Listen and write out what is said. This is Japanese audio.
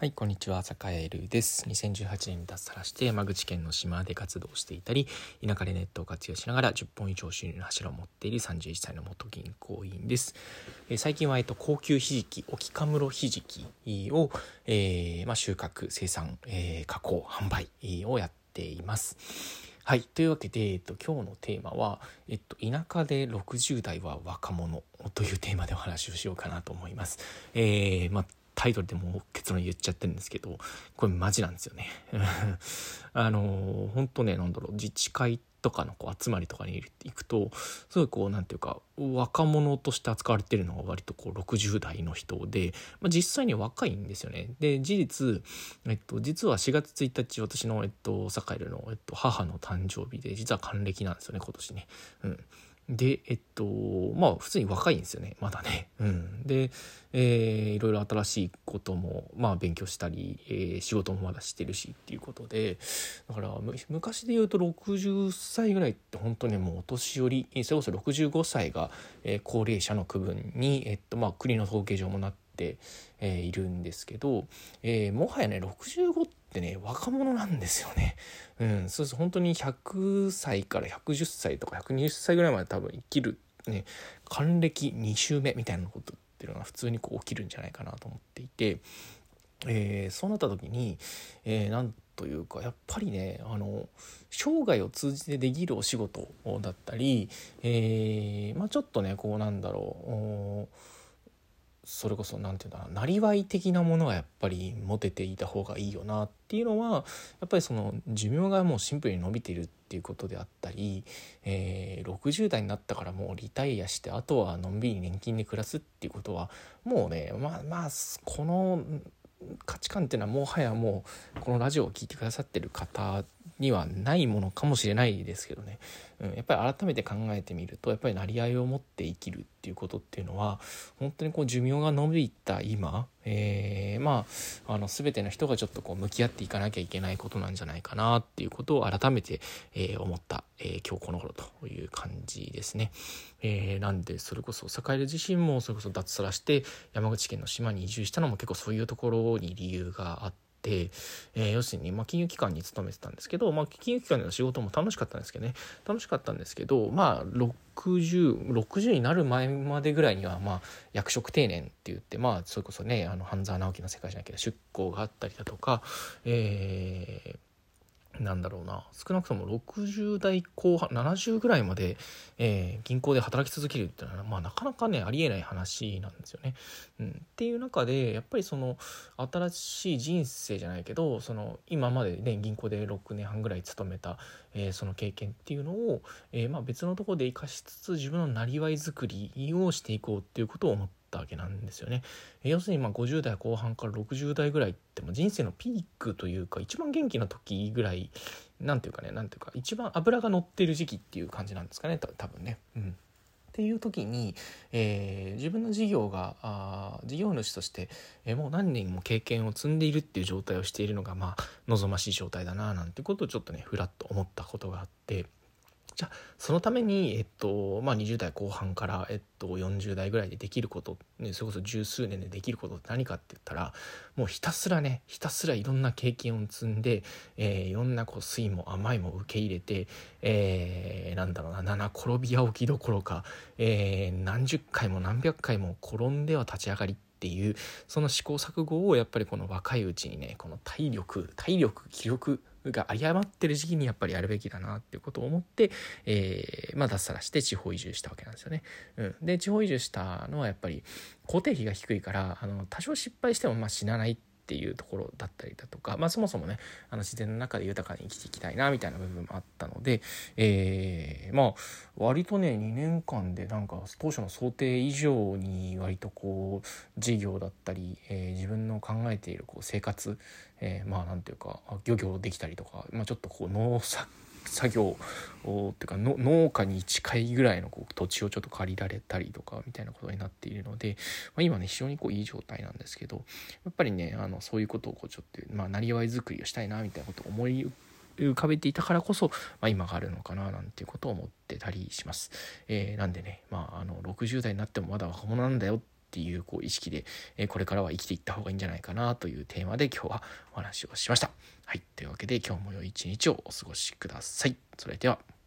はい、こんにちは、坂エルです。2018年に脱サラして山口県の島で活動していたり、田舎でネットを活用しながら10本以上収入の柱を持っている31歳の元銀行員です。えー、最近は、えっと、高級ひじき、沖カムロひじきを、えー、ま、収穫、生産、えー、加工、販売をやっています。はい。というわけで、えっと、今日のテーマは、えっと、田舎で60代は若者というテーマでお話をしようかなと思います。えー、まタイトルでも結論言っちゃってるんですけど、これマジなんですよね。あの、本当ね、なんだろう、自治会とかのこう集まりとかに行くと、すごいこう、なんていうか、若者として扱われてるのが割とこう60代の人で、まあ、実際に若いんですよね。で、事実、えっと、実は4月1日、私の、えっと、サカエルの、えっと、母の誕生日で、実は還暦なんですよね、今年ね。うん。で、えっと、まあ、普通に若いんですよね、まだね。うん。で、えー、いろいろ新しいことも、まあ、勉強したり、えー、仕事もまだしてるしっていうことで、だから、昔で言うと60歳ぐらいって本当にもうお年寄り、それこそ65歳が、えー、高齢者の区分に、えっと、まあ、国の統計上もなって、えー、いるんですけど、えー、もはやね、65ってってね若者なんですよね。うん、そうです本当に100歳から110歳とか120歳ぐらいまで多分生きるね還暦2週目みたいなことっていうのが普通にこう起きるんじゃないかなと思っていて、えー、そうなった時に、えー、なんというかやっぱりねあの生涯を通じてできるお仕事だったり、えー、まあ、ちょっとねこうなんだろうそれこそ何て言うんだなりわい的なものはやっぱり持てていた方がいいよなっていうのはやっぱりその寿命がもうシンプルに伸びてるっていうことであったり、えー、60代になったからもうリタイアしてあとはのんびり年金で暮らすっていうことはもうねまあまあこの価値観っていうのはもはやもうこのラジオを聴いてくださってる方にはないものかもしれないですけどね、うん、やっぱり改めて考えてみるとやっぱりなり合いを持って生きるっていうことっていうのは本当にこう寿命が伸びた今、えー、まああの全ての人がちょっとこう向き合っていかなきゃいけないことなんじゃないかなっていうことを改めて、えー、思った、えー、今日この頃という感じですね。え、なんでそれこそ坂出自身もそれこそ脱サラして山口県の島に移住したのも結構そういうところに理由があって。えー、要するに、まあ、金融機関に勤めてたんですけど、まあ、金融機関での仕事も楽しかったんですけどね。楽しかったんですけどまあ6060になる前までぐらいには、まあ、役職定年って言ってまあそれこそねあの半沢直樹の世界じゃないけど出向があったりだとか、えーなんだろうな少なくとも60代後半70ぐらいまで、えー、銀行で働き続けるっていうのは、まあ、なかなかねありえない話なんですよね。うん、っていう中でやっぱりその新しい人生じゃないけどその今までね銀行で6年半ぐらい勤めた、えー、その経験っていうのを、えー、まあ、別のとこで生かしつつ自分のなりわい作りをしていこうっていうことを思ってったわけなんですよね。要するにまあ50代後半から60代ぐらいっても人生のピークというか一番元気な時ぐらいなんていうかねなんていうか一番脂が乗ってる時期っていう感じなんですかね多分ね。うんっていう時に、えー、自分の事業があ事業主として、えー、もう何年も経験を積んでいるっていう状態をしているのがまあ望ましい状態だななんてことをちょっとねふらっと思ったことがあって。じゃあそのために、えっとまあ、20代後半から、えっと、40代ぐらいでできること、ね、それこそ十数年でできることって何かって言ったらもうひたすらねひたすらいろんな経験を積んで、えー、いろんなこう酸いも甘いも受け入れて、えー、なんだろうな七転び八起きどころか、えー、何十回も何百回も転んでは立ち上がりってていうその試行錯誤をやっぱりこの若いうちにねこの体力体力気力が誤ってる時期にやっぱりやるべきだなっていうことを思って、えー、まあ脱サラして地方移住したわけなんですよね。うん、で地方移住したのはやっぱり固定費が低いからあの多少失敗してもまあ死なないってっていうところだったりだとか、まあ、そもそもねあの自然の中で豊かに生きていきたいなみたいな部分もあったので、えー、まあ割とね2年間でなんか当初の想定以上に割とこう事業だったり、えー、自分の考えているこう生活、えー、まあ何ていうか漁業できたりとか、まあ、ちょっとこう農作作業っていうか農家に近いぐらいのこう土地をちょっと借りられたりとかみたいなことになっているので、まあ、今ね非常にこういい状態なんですけどやっぱりねあのそういうことをこうちょっとまあなりわい作りをしたいなみたいなことを思い浮かべていたからこそ、まあ、今があるのかななんていうことを思ってたりします。えー、なんでね、まあ、あの60代になってもまだ若者なんだよっていうこう意識で、えこれからは生きていった方がいいんじゃないかなというテーマで今日はお話をしました。はい。というわけで今日も良い一日をお過ごしください。それでは。